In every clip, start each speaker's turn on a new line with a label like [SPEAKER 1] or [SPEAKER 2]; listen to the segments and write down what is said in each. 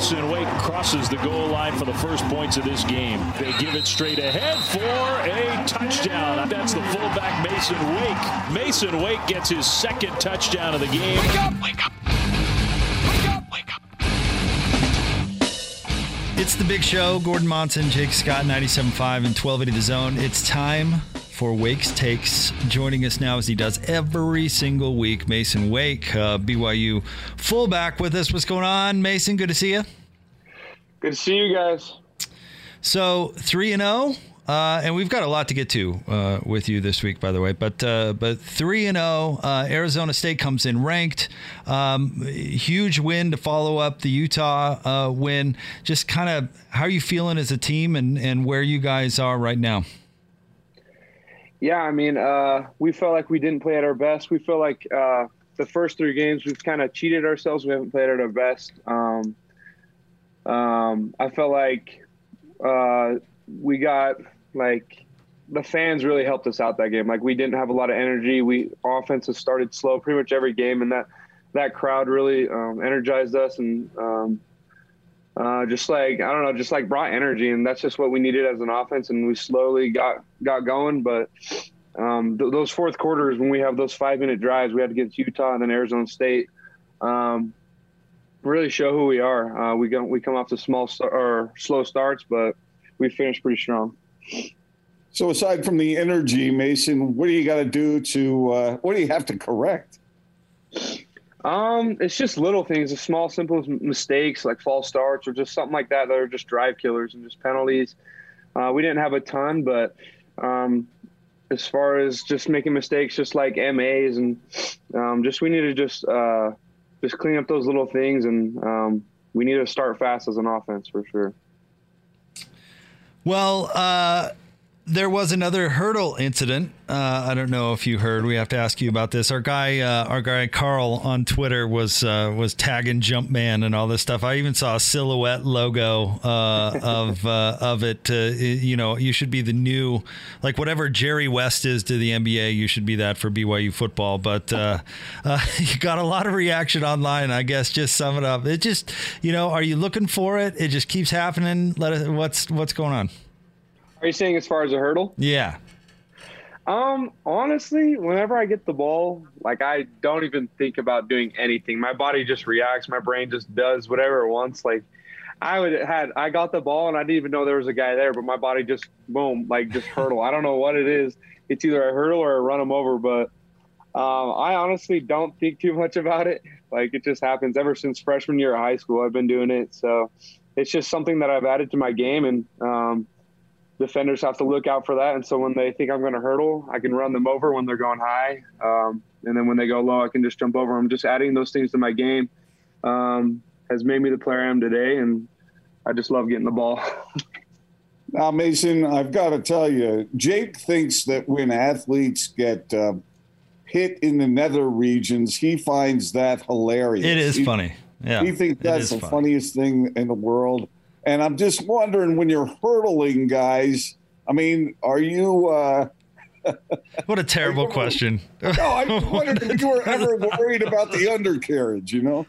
[SPEAKER 1] Masen Wake crosses the goal line for the first points of this game. They give it straight ahead for a touchdown. That's the fullback Masen Wake. Masen Wake gets his second touchdown of the game.
[SPEAKER 2] Wake up! Wake up! Wake up! Wake up!
[SPEAKER 3] It's the big show. Gordon Monson, Jake Scott, 97.5 and 1280 The Zone. It's time for Wake's Takes. Joining us now as he does every single week, Masen Wake, uh, BYU fullback with us. What's going on, Masen? Good to see you.
[SPEAKER 4] Good to see you guys.
[SPEAKER 3] So, 3 and 0. Uh, and we've got a lot to get to uh, with you this week, by the way. But uh, but three and zero, uh, Arizona State comes in ranked. Um, huge win to follow up the Utah uh, win. Just kind of how are you feeling as a team, and and where you guys are right now?
[SPEAKER 4] Yeah, I mean, uh, we felt like we didn't play at our best. We feel like uh, the first three games we've kind of cheated ourselves. We haven't played at our best. Um, um, I felt like uh, we got like the fans really helped us out that game. Like we didn't have a lot of energy. We offense has started slow pretty much every game, and that that crowd really um, energized us and um, uh, just like I don't know, just like brought energy, and that's just what we needed as an offense. And we slowly got got going, but um, th- those fourth quarters when we have those five minute drives, we had against Utah and then Arizona State, um, really show who we are. Uh, we go we come off the small start, or slow starts, but we finished pretty strong.
[SPEAKER 5] So aside from the energy, Masen, what do you got to do to uh, what do you have to correct?
[SPEAKER 4] Um, it's just little things, the small, simple mistakes like false starts or just something like that that are just drive killers and just penalties. Uh, we didn't have a ton, but um, as far as just making mistakes, just like MAs and um, just we need to just uh, just clean up those little things, and um, we need to start fast as an offense for sure.
[SPEAKER 3] Well, uh, there was another hurdle incident. Uh, I don't know if you heard. We have to ask you about this. Our guy, uh, our guy Carl on Twitter was uh, was tagging Jumpman and all this stuff. I even saw a silhouette logo uh, of uh, of it. Uh, you know, you should be the new, like whatever Jerry West is to the NBA. You should be that for BYU football. But you got a lot of reaction online. I guess just sum it up. It just, you know, are you looking for it? It just keeps happening. Let it, what's what's going on?
[SPEAKER 4] Are you saying as far as a hurdle?
[SPEAKER 3] Yeah.
[SPEAKER 4] Um, honestly, whenever I get the ball, like I don't even think about doing anything. My body just reacts. My brain just does whatever it wants. Like I would had I got the ball and I didn't even know there was a guy there, but my body just boom, like just hurdle. I don't know what it is. It's either a hurdle or a run them over, but um, I honestly don't think too much about it. Like it just happens ever since freshman year of high school. I've been doing it, so it's just something that I've added to my game, and um, defenders have to look out for that. And so when they think I'm going to hurdle, I can run them over when they're going high. Um, and then when they go low, I can just jump over them. Just adding those things to my game um, has made me the player I am today. And I just love getting the ball.
[SPEAKER 5] now, Masen, I've got to tell you, Jake thinks that when athletes get uh, hit in the nether regions, he finds that hilarious.
[SPEAKER 3] It is
[SPEAKER 5] he,
[SPEAKER 3] funny. Yeah.
[SPEAKER 5] He thinks that's the
[SPEAKER 3] funny.
[SPEAKER 5] funniest thing in the world. And I'm just wondering when you're hurdling guys, I mean, are you. Uh,
[SPEAKER 3] what a terrible
[SPEAKER 5] ever,
[SPEAKER 3] question.
[SPEAKER 5] No, I wondered if you were ever worried about the undercarriage, you know?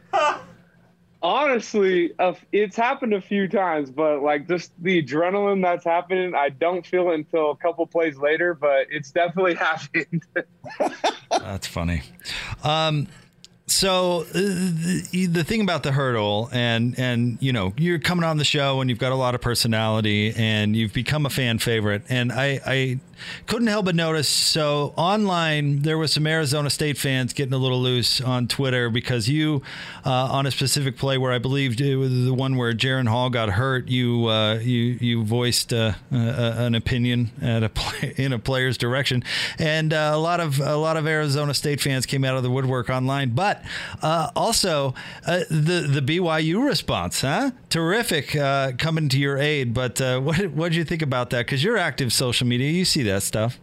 [SPEAKER 4] Honestly, it's happened a few times, but like just the adrenaline that's happening, I don't feel it until a couple plays later, but it's definitely happened.
[SPEAKER 3] that's funny. Um, so uh, the, the thing about the hurdle and and you know you're coming on the show and you've got a lot of personality and you've become a fan favorite. And I I couldn't help but notice. So online, there was some Arizona State fans getting a little loose on Twitter because you, uh, on a specific play where I believed it was the one where Jaren Hall got hurt, you uh, you you voiced uh, an opinion at a play, in a player's direction, and uh, a lot of a lot of Arizona State fans came out of the woodwork online. But uh, also uh, the the BYU response, huh? Terrific, coming to your aid. But what what did you think about that? Because you're active social media, you see that stuff.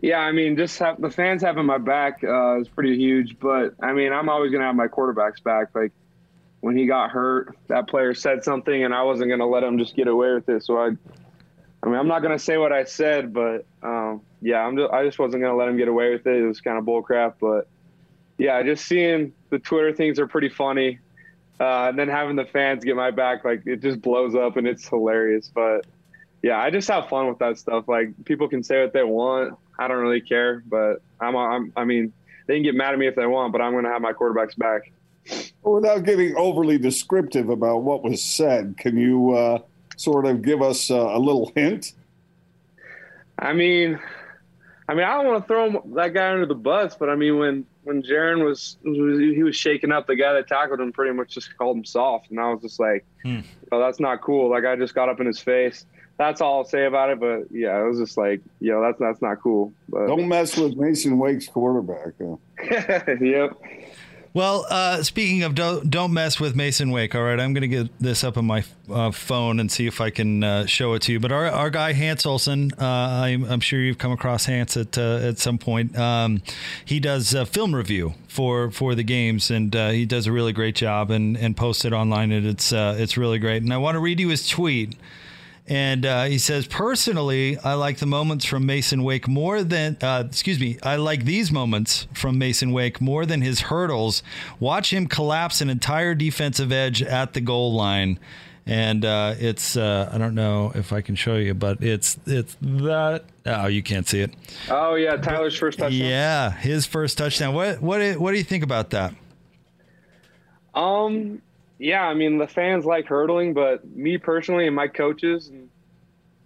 [SPEAKER 4] Yeah, I mean, just have, the fans having my back uh, is pretty huge. But I mean, I'm always gonna have my quarterback's back. Like when he got hurt, that player said something, and I wasn't gonna let him just get away with it. So I, I mean, I'm not gonna say what I said, but um, yeah, I'm just, I just wasn't gonna let him get away with it. It was kind of bullcrap, but yeah, just seeing the Twitter things are pretty funny. uh, and then having the fans get my back, like it just blows up and it's hilarious. But yeah, I just have fun with that stuff. Like people can say what they want. I don't really care, but I'm, I'm I mean, they can get mad at me if they want, but I'm going to have my quarterback's back.
[SPEAKER 5] Without getting overly descriptive about what was said, can you uh, sort of give us uh, a little hint?
[SPEAKER 4] I mean, I mean, I don't want to throw him, that guy under the bus, but I mean, when when Jaren was, was he was shaking up, the guy that tackled him pretty much just called him soft, and I was just like, hmm. "Oh, that's not cool." Like I just got up in his face. That's all I'll say about it. But yeah, it was just like, yo, that's that's not cool. But,
[SPEAKER 5] don't mess with Masen Wake's quarterback.
[SPEAKER 4] Huh? yep.
[SPEAKER 3] Well, uh, speaking of don't, don't mess with Masen Wake. All right, I'm going to get this up on my uh, phone and see if I can uh, show it to you. But our, our guy Hans Olsen, uh, I'm, I'm, sure you've come across Hans at uh, at some point. Um, he does film review for for the games, and uh, he does a really great job and and posts it online, and it's it's really great. And I want to read you his tweet. And uh, he says, personally, I like the moments from Masen Wake more than, uh, excuse me, I like these moments from Masen Wake more than his hurdles. Watch him collapse an entire defensive edge at the goal line. And uh, it's, uh, I don't know if I can show you, but it's, it's that. Oh, you can't see it.
[SPEAKER 4] Oh, yeah. Tyler's first touchdown.
[SPEAKER 3] Yeah. His first touchdown. What, what, what do you think about that?
[SPEAKER 4] Um, yeah, I mean the fans like hurdling, but me personally and my coaches, and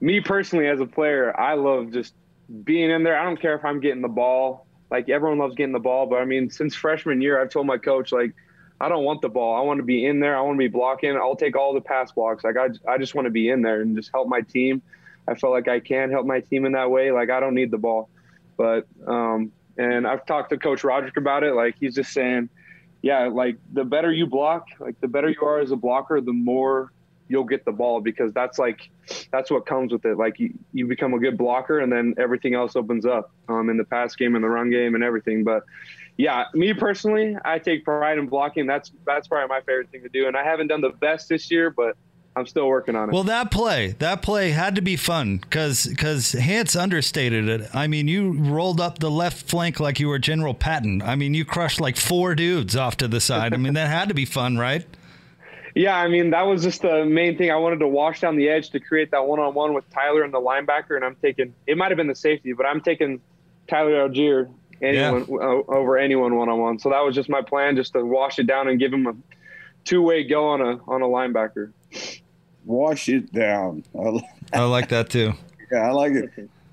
[SPEAKER 4] me personally as a player, I love just being in there. I don't care if I'm getting the ball. Like everyone loves getting the ball, but I mean, since freshman year, I've told my coach like, I don't want the ball. I want to be in there. I want to be blocking. I'll take all the pass blocks. Like I, I just want to be in there and just help my team. I feel like I can help my team in that way. Like I don't need the ball, but um, and I've talked to Coach Roderick about it. Like he's just saying yeah, like the better you block, like the better you are as a blocker, the more you'll get the ball because that's like that's what comes with it. Like you, you become a good blocker and then everything else opens up um, in the pass game and the run game and everything. But yeah, me personally, I take pride in blocking. That's that's probably my favorite thing to do. And I haven't done the best this year, but I'm still working on it.
[SPEAKER 3] Well, that play, that play had to be fun because because Hans understated it. I mean, you rolled up the left flank like you were General Patton. I mean, you crushed like four dudes off to the side. I mean, that had to be fun, right?
[SPEAKER 4] Yeah, I mean, that was just the main thing. I wanted to wash down the edge to create that one on one with Tyler and the linebacker, and I'm taking it might have been the safety, but I'm taking Tyler Allgeier anyone yeah. over anyone one on one. So that was just my plan, just to wash it down and give him a two way go on a on a linebacker
[SPEAKER 5] wash it down.
[SPEAKER 3] I like that too.
[SPEAKER 5] Yeah, I like it.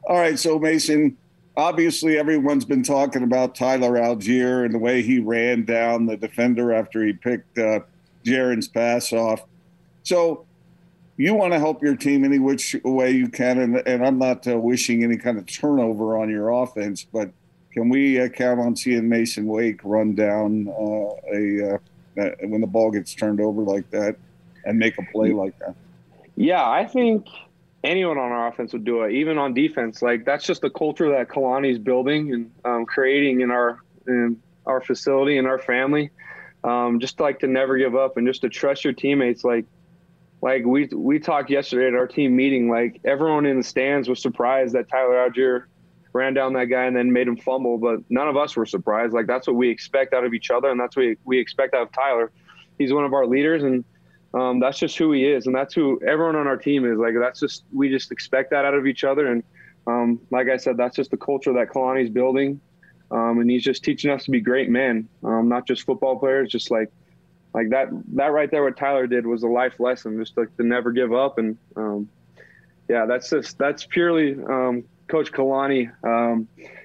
[SPEAKER 5] All right, so Masen, obviously everyone's been talking about Tyler Allgeier and the way he ran down the defender after he picked uh, Jaren's pass off. So you want to help your team any which way you can, and, and I'm not uh, wishing any kind of turnover on your offense, but can we uh, count on seeing Masen Wake run down uh, a uh, when the ball gets turned over like that and make a play like that?
[SPEAKER 4] Yeah, I think anyone on our offense would do it, even on defense. Like that's just the culture that Kalani's building and um, creating in our in our facility and our family. Um, just like to never give up and just to trust your teammates. Like like we we talked yesterday at our team meeting. Like everyone in the stands was surprised that Tyler Allgeier ran down that guy and then made him fumble, but none of us were surprised. Like that's what we expect out of each other, and that's what we expect out of Tyler. He's one of our leaders, and um, that's just who he is, and that's who everyone on our team is. Like that's just we just expect that out of each other, and um, like I said, that's just the culture that Kalani's building, um, and he's just teaching us to be great men, um, not just football players. Just like like that that right there, what Tyler did was a life lesson, just like to never give up, and um, yeah, that's just that's purely um, Coach Kalani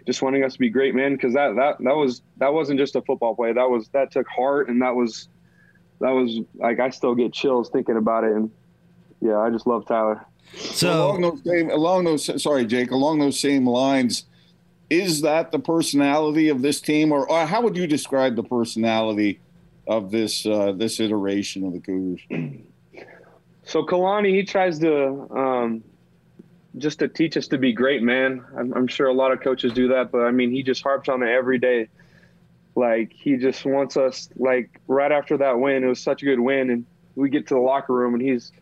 [SPEAKER 4] just wanting us to be great men because that that that was that wasn't just a football play. That was that took heart, and that was that was like I still get chills thinking about it, and yeah, I just love Tyler.
[SPEAKER 5] So along those same, along those sorry, Jake, along those same lines, is that the personality of this team, or, or how would you describe the personality of this uh, this iteration of the Cougars?
[SPEAKER 4] So Kalani, he tries to um, just to teach us to be great, man. I'm, I'm sure a lot of coaches do that, but I mean, he just harps on it every day like he just wants us like right after that win, it was such a good win, and we get to the locker room and he's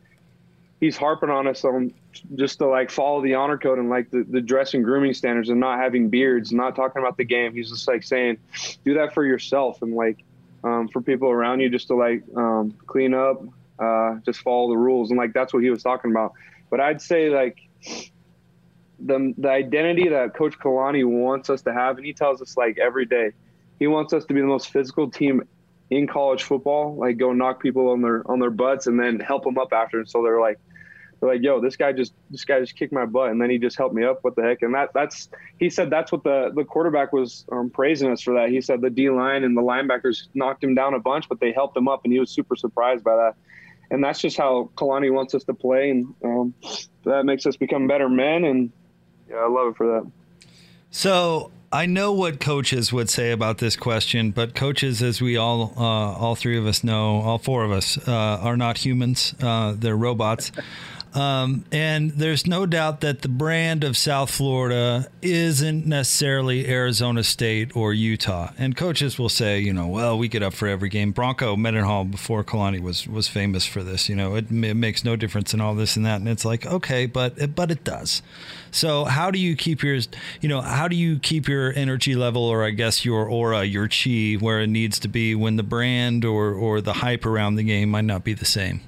[SPEAKER 4] he's harping on us on just to like follow the honor code and like the, the dress and grooming standards and not having beards, not talking about the game. He's just like saying, do that for yourself and like um, for people around you just to like um, clean up, uh, just follow the rules, and like that's what he was talking about. But I'd say like the the identity that Coach Kalani wants us to have, and he tells us like every day, he wants us to be the most physical team in college football. Like go knock people on their on their butts and then help them up after. And so they're like, they're like, yo, this guy just this guy just kicked my butt, and then he just helped me up. What the heck? And that that's he said that's what the the quarterback was um, praising us for that. He said the D line and the linebackers knocked him down a bunch, but they helped him up, and he was super surprised by that. And that's just how Kalani wants us to play, and um, that makes us become better men. And yeah, I love it for that.
[SPEAKER 3] So I know what coaches would say about this question, but coaches, as we all, uh, all three of us know, all four of us, uh, are not humans. Uh, they're robots. Um, and there's no doubt that the brand of South Florida isn't necessarily Arizona State or Utah. And coaches will say, you know, well, we get up for every game. Bronco Mendenhall before Kalani was was famous for this. You know, it, it makes no difference in all this and that. And it's like, okay, but but it does. So how do you keep your, you know, how do you keep your energy level, or I guess your aura, your chi, where it needs to be when the brand or or the hype around the game might not be the same?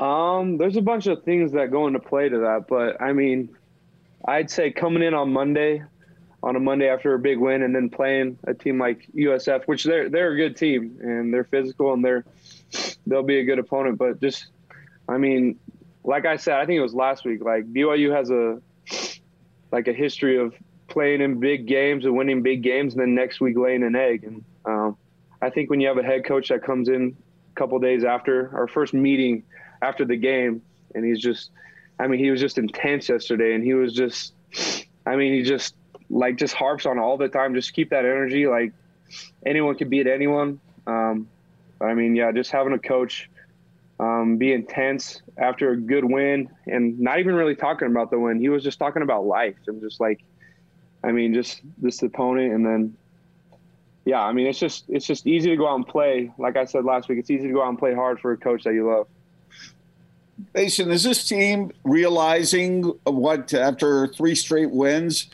[SPEAKER 4] Um, there's a bunch of things that go into play to that, but I mean, I'd say coming in on Monday, on a Monday after a big win, and then playing a team like USF, which they're they're a good team and they're physical and they're they'll be a good opponent. But just, I mean, like I said, I think it was last week. Like BYU has a like a history of playing in big games and winning big games, and then next week laying an egg. And um, I think when you have a head coach that comes in a couple days after our first meeting after the game, and he's just, I mean, he was just intense yesterday, and he was just, I mean, he just like just harps on all the time. Just keep that energy. Like anyone can beat anyone. Um, I mean, yeah, just having a coach um, be intense after a good win, and not even really talking about the win. He was just talking about life and just like, I mean, just this opponent, and then yeah, I mean, it's just it's just easy to go out and play. Like I said last week, it's easy to go out and play hard for a coach that you love.
[SPEAKER 5] Masen, is this team realizing what after three straight wins,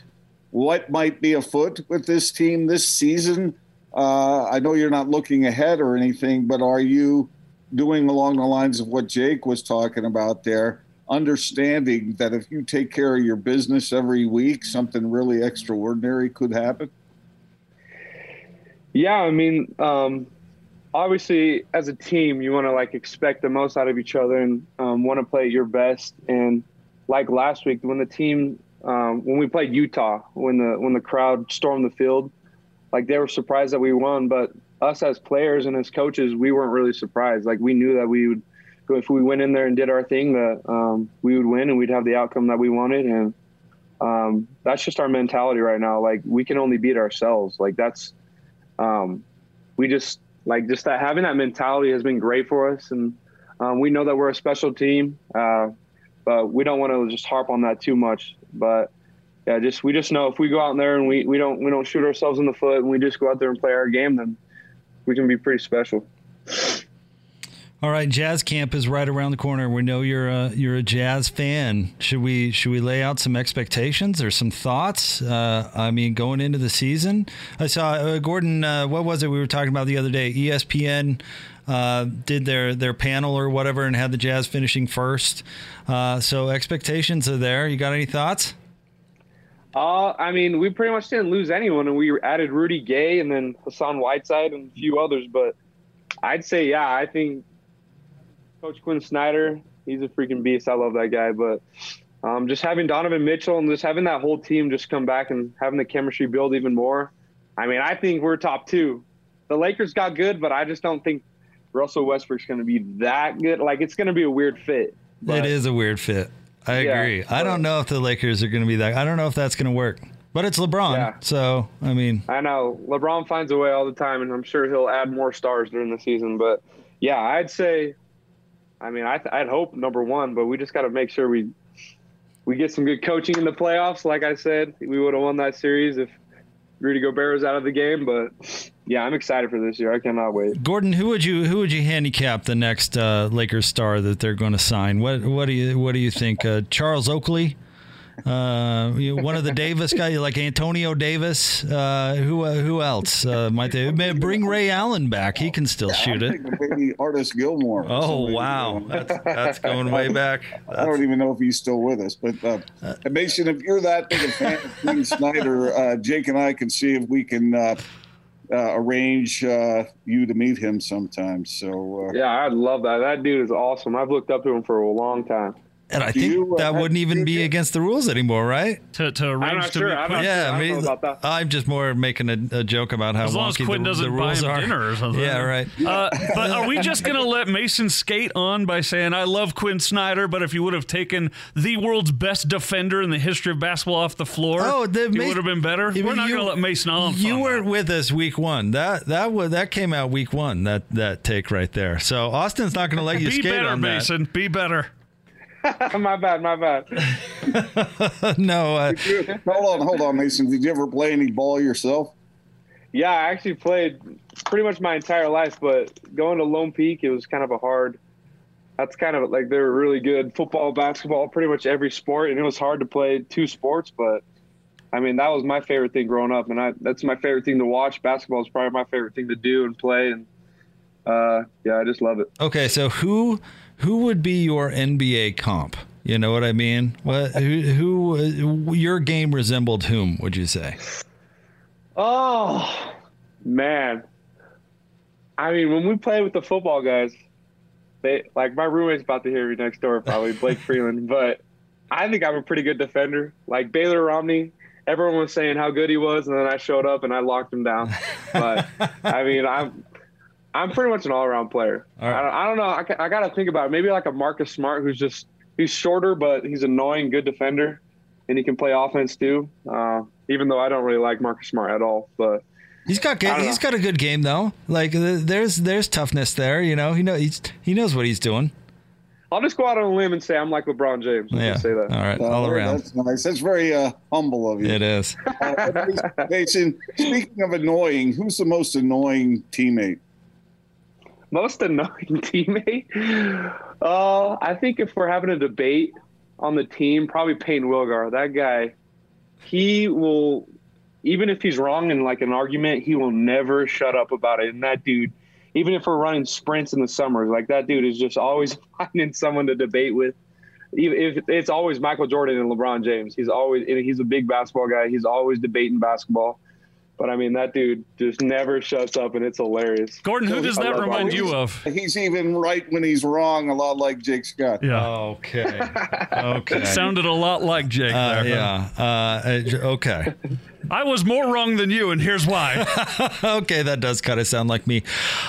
[SPEAKER 5] what might be afoot with this team this season? Uh, I know you're not looking ahead or anything, but are you doing along the lines of what Jake was talking about there? Understanding that if you take care of your business every week, something really extraordinary could happen.
[SPEAKER 4] Yeah, I mean, um, obviously as a team you want to like expect the most out of each other and um, want to play your best. And like last week when the team um, when we played utah when the when the crowd stormed the field like they were surprised that we won. But us as players and as coaches we weren't really surprised. Like we knew that we would go if we went in there and did our thing that um, we would win and we'd have the outcome that we wanted. And um, that's just our mentality right now. Like we can only beat ourselves. Like that's um, we just like just that having that mentality has been great for us, and um, we know that we're a special team, uh, but we don't want to just harp on that too much. But yeah, just we just know if we go out there and we, we don't we don't shoot ourselves in the foot and we just go out there and play our game, then we can be pretty special.
[SPEAKER 3] All right, Jazz Camp is right around the corner. We know you're a you're a Jazz fan. Should we should we lay out some expectations or some thoughts? Uh, I mean, going into the season, I saw uh, Gordon. Uh, what was it we were talking about the other day? ESPN uh, did their their panel or whatever and had the Jazz finishing first. Uh, so expectations are there. You got any thoughts?
[SPEAKER 4] Uh, I mean, we pretty much didn't lose anyone, and we added Rudy Gay and then Hassan Whiteside and a few others. But I'd say, yeah, I think Coach Quin Snyder, he's a freaking beast. I love that guy. But um, just having Donovan Mitchell and just having that whole team just come back and having the chemistry build even more. I mean, I think we're top two. The Lakers got good, but I just don't think Russell Westbrook's going to be that good. Like, it's going to be a weird fit.
[SPEAKER 3] But, it is a weird fit. I yeah, agree. I don't know if the Lakers are going to be that. I don't know if that's going to work. But it's LeBron. Yeah. So, I mean.
[SPEAKER 4] I know. LeBron finds a way all the time, and I'm sure he'll add more stars during the season. But, yeah, I'd say I mean, I I'd hope number one, but we just got to make sure we we get some good coaching in the playoffs. Like I said, we would have won that series if Rudy Gobert was out of the game. But yeah, I'm excited for this year. I cannot wait.
[SPEAKER 3] Gordon, who would you who would you handicap the next uh, Lakers star that they're going to sign? What what do you what do you think? Uh, Charles Oakley Uh, you know, one of the Davis guys, like Antonio Davis. Uh, who uh, who else uh, might they may bring Ray Allen back? He can still shoot it.
[SPEAKER 5] maybe Artis Gilmore.
[SPEAKER 3] Oh wow, that's, that's going way back.
[SPEAKER 5] I don't even know if he's still with us. But uh, Masen, if you're that big a fan of Quin Snyder, uh, Jake and I can see if we can uh, uh, arrange uh, you to meet him sometime. So uh,
[SPEAKER 4] Yeah, I'd love that. That dude is awesome. I've looked up to him for a long time.
[SPEAKER 3] And I
[SPEAKER 5] Do
[SPEAKER 3] think
[SPEAKER 5] you, uh,
[SPEAKER 3] that
[SPEAKER 5] have-
[SPEAKER 3] wouldn't even be against the rules anymore, right?
[SPEAKER 6] To, to
[SPEAKER 4] I'm
[SPEAKER 6] arrange
[SPEAKER 4] not
[SPEAKER 6] to
[SPEAKER 4] sure. I'm not
[SPEAKER 3] Yeah,
[SPEAKER 4] sure. I
[SPEAKER 3] I
[SPEAKER 4] don't
[SPEAKER 3] mean,
[SPEAKER 4] know about that.
[SPEAKER 3] I'm just more making a, a joke about how
[SPEAKER 6] As long as
[SPEAKER 3] wonky
[SPEAKER 6] Quin
[SPEAKER 3] the,
[SPEAKER 6] doesn't
[SPEAKER 3] the
[SPEAKER 6] buy him
[SPEAKER 3] are.
[SPEAKER 6] dinner or something.
[SPEAKER 3] Yeah, right.
[SPEAKER 6] Uh, but are we just going to let Masen skate on by saying, I love Quin Snyder, but if you would have taken the world's best defender in the history of basketball off the floor,
[SPEAKER 3] Oh, the
[SPEAKER 6] it
[SPEAKER 3] Ma-
[SPEAKER 6] would have been better? We're not
[SPEAKER 3] you-
[SPEAKER 6] going to let Masen on.
[SPEAKER 3] You weren't
[SPEAKER 6] that.
[SPEAKER 3] with us week one. That that was that came out week one. That that take right there. So Austin's not going to let you
[SPEAKER 6] Be
[SPEAKER 3] skate
[SPEAKER 6] better,
[SPEAKER 3] on that.
[SPEAKER 6] Masen. Be better.
[SPEAKER 4] my bad, my bad.
[SPEAKER 3] no, uh,
[SPEAKER 5] hold on, hold on, Masen. Did you ever play any ball yourself?
[SPEAKER 4] Yeah, I actually played pretty much my entire life, but going to Lone Peak, it was kind of a hard. That's kind of like they were really good football, basketball, pretty much every sport, and it was hard to play two sports. But I mean, that was my favorite thing growing up, and I, that's my favorite thing to watch. Basketball is probably my favorite thing to do and play, and uh, yeah, I just love it.
[SPEAKER 3] okay. So who who would be your NBA comp? You know what I mean? What who, who your game resembled whom? Would you say?
[SPEAKER 4] Oh man, I mean, when we play with the football guys, they like my roommate's about to hear me next door, probably Blake Freeland. But I think I'm a pretty good defender. Like Baylor Romney, everyone was saying how good he was, and then I showed up and I locked him down. But I mean, I'm I'm pretty much an all around player.
[SPEAKER 3] All right.
[SPEAKER 4] I, don't, I don't know. I, ca- I got to think about it. maybe like a Marcus Smart, who's just he's shorter, but he's annoying, good defender, and he can play offense too. Uh, even though I don't really like Marcus Smart at all, but.
[SPEAKER 3] He's got
[SPEAKER 4] I
[SPEAKER 3] ga-
[SPEAKER 4] don't
[SPEAKER 3] he's
[SPEAKER 4] know.
[SPEAKER 3] got a good game though. Like there's there's toughness there. You know he know he's, he knows what he's doing.
[SPEAKER 4] I'll just go out on a limb and say I'm like LeBron James.
[SPEAKER 3] Yeah.
[SPEAKER 4] say that.
[SPEAKER 3] All right.
[SPEAKER 5] Uh,
[SPEAKER 3] All around.
[SPEAKER 5] That's nice. That's very uh, humble of you.
[SPEAKER 3] It is.
[SPEAKER 5] Uh, Masen, speaking of annoying, who's the most annoying teammate?
[SPEAKER 4] Most annoying teammate. Uh, I think if we're having a debate on the team, probably Payne Wilgar. That guy, he will, even if he's wrong in like an argument, he will never shut up about it. And that dude, even if we're running sprints in the summer, like that dude is just always finding someone to debate with. If it's always Michael Jordan and LeBron James, he's always he's a big basketball guy. He's always debating basketball. But I mean, that dude just never shuts up, and it's hilarious.
[SPEAKER 6] Gordon, who does
[SPEAKER 4] I
[SPEAKER 6] that remind you of?
[SPEAKER 5] He's even right when he's wrong, a lot like Jake Scott.
[SPEAKER 6] Yeah.
[SPEAKER 3] Okay. Okay.
[SPEAKER 6] Sounded a lot like Jake
[SPEAKER 3] Uh,
[SPEAKER 6] there.
[SPEAKER 3] yeah. Uh, okay.
[SPEAKER 6] I was more wrong than you, and here's why.
[SPEAKER 3] okay, that does kind of sound like me.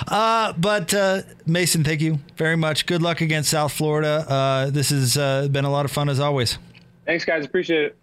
[SPEAKER 3] Uh, but uh, Masen, thank you very much. Good luck against South Florida. Uh, this has uh, been a lot of fun as always.
[SPEAKER 4] Thanks, guys. Appreciate it.